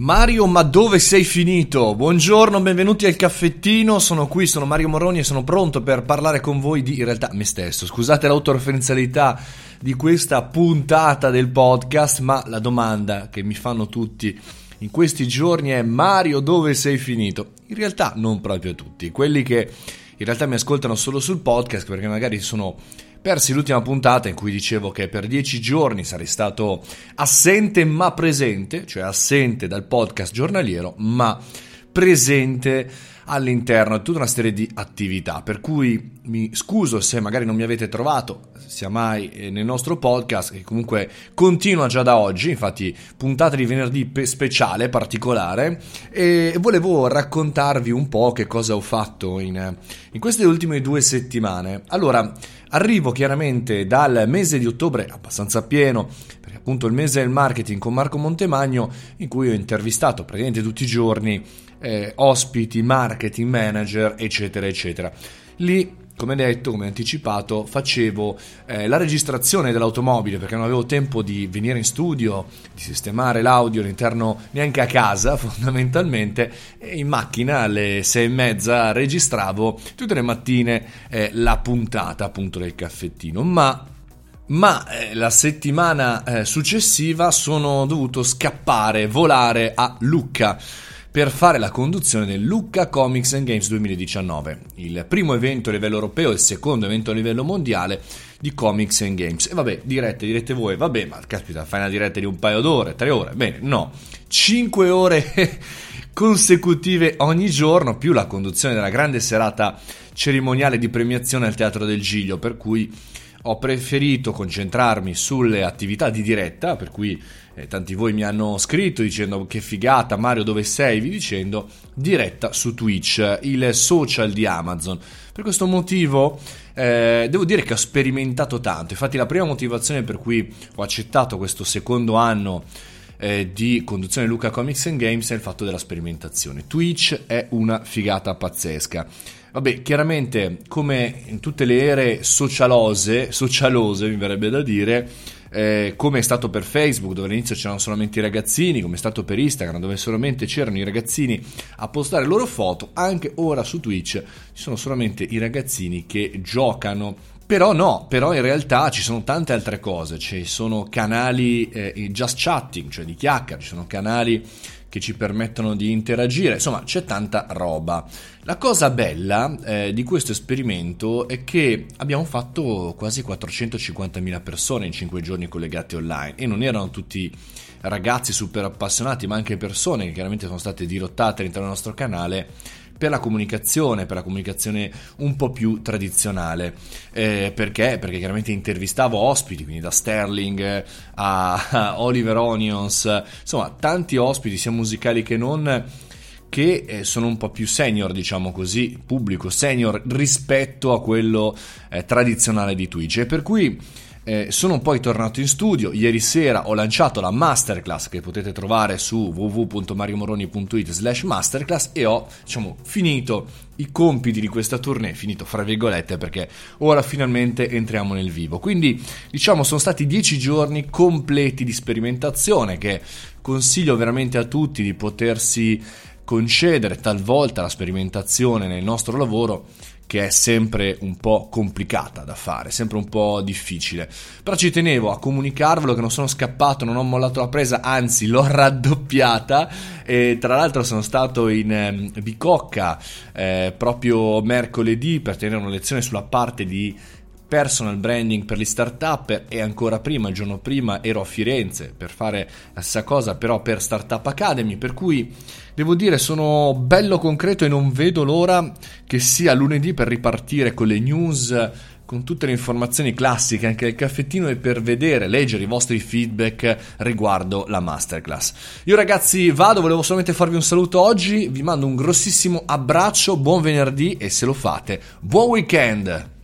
Mario, ma dove sei finito? Buongiorno, benvenuti al caffettino. Sono qui, sono Mario Moroni e sono pronto per parlare con voi di in realtà me stesso. Scusate l'autoreferenzialità di questa puntata del podcast, ma la domanda che mi fanno tutti in questi giorni è Mario, dove sei finito? In realtà non proprio tutti, quelli che in realtà mi ascoltano solo sul podcast perché magari sono persi l'ultima puntata in cui dicevo che per dieci giorni sarei stato assente ma presente, cioè assente dal podcast giornaliero ma presente all'interno di tutta una serie di attività. Per cui mi scuso se magari non mi avete trovato, sia mai eh, nel nostro podcast, che comunque continua già da oggi, infatti puntata di venerdì speciale, particolare, e volevo raccontarvi un po' che cosa ho fatto in, in queste ultime due settimane. Allora, arrivo chiaramente dal mese di ottobre abbastanza pieno, perché appunto il mese del marketing con Marco Montemagno, in cui ho intervistato praticamente tutti i giorni eh, ospiti, marketing manager, eccetera, eccetera. Lì come detto, come anticipato, facevo eh, la registrazione dell'automobile perché non avevo tempo di venire in studio, di sistemare l'audio all'interno neanche a casa fondamentalmente e in macchina alle sei e mezza registravo tutte le mattine eh, la puntata appunto del caffettino, ma ma eh, la settimana eh, successiva sono dovuto scappare, volare a Lucca per fare la conduzione del Lucca Comics and Games 2019, il primo evento a livello europeo e il secondo evento a livello mondiale di Comics and Games. E vabbè, dirette, dirette voi, vabbè, ma caspita, fai una diretta di un paio d'ore, tre ore, bene, no, cinque ore consecutive ogni giorno, più la conduzione della grande serata cerimoniale di premiazione al Teatro del Giglio, per cui ho preferito concentrarmi sulle attività di diretta, per cui eh, tanti voi mi hanno scritto dicendo che figata Mario dove sei, vi dicendo, diretta su Twitch, il social di Amazon. Per questo motivo eh, devo dire che ho sperimentato tanto, infatti la prima motivazione per cui ho accettato questo secondo anno eh, di conduzione Luca Comics and Games è il fatto della sperimentazione. Twitch è una figata pazzesca. Vabbè, chiaramente come in tutte le ere socialose, socialose mi verrebbe da dire, eh, come è stato per Facebook, dove all'inizio c'erano solamente i ragazzini, come è stato per Instagram, dove solamente c'erano i ragazzini a postare le loro foto, anche ora su Twitch ci sono solamente i ragazzini che giocano però no, però in realtà ci sono tante altre cose, ci sono canali eh, just chatting, cioè di chiacchiere, ci sono canali che ci permettono di interagire, insomma c'è tanta roba. La cosa bella eh, di questo esperimento è che abbiamo fatto quasi 450.000 persone in 5 giorni collegate online. E non erano tutti ragazzi super appassionati, ma anche persone che chiaramente sono state dirottate all'interno del nostro canale per la comunicazione, per la comunicazione un po' più tradizionale. Eh, perché? Perché chiaramente intervistavo ospiti, quindi da Sterling a, a Oliver Onions, insomma tanti ospiti sia musicali che non che eh, sono un po' più senior, diciamo così, pubblico senior rispetto a quello eh, tradizionale di Twitch. E per cui eh, sono poi tornato in studio, ieri sera ho lanciato la masterclass che potete trovare su www.mariomoroni.it slash masterclass e ho diciamo, finito i compiti di questa tournée, finito fra virgolette perché ora finalmente entriamo nel vivo. Quindi diciamo sono stati dieci giorni completi di sperimentazione che consiglio veramente a tutti di potersi concedere talvolta la sperimentazione nel nostro lavoro che è sempre un po' complicata da fare, sempre un po' difficile. Però ci tenevo a comunicarvelo che non sono scappato, non ho mollato la presa, anzi l'ho raddoppiata e tra l'altro sono stato in eh, Bicocca eh, proprio mercoledì per tenere una lezione sulla parte di personal branding per gli startup e ancora prima, il giorno prima, ero a Firenze per fare la stessa cosa però per Startup Academy, per cui Devo dire, sono bello concreto e non vedo l'ora che sia lunedì per ripartire con le news, con tutte le informazioni classiche anche del caffettino e per vedere, leggere i vostri feedback riguardo la masterclass. Io ragazzi vado, volevo solamente farvi un saluto oggi, vi mando un grossissimo abbraccio, buon venerdì e se lo fate, buon weekend!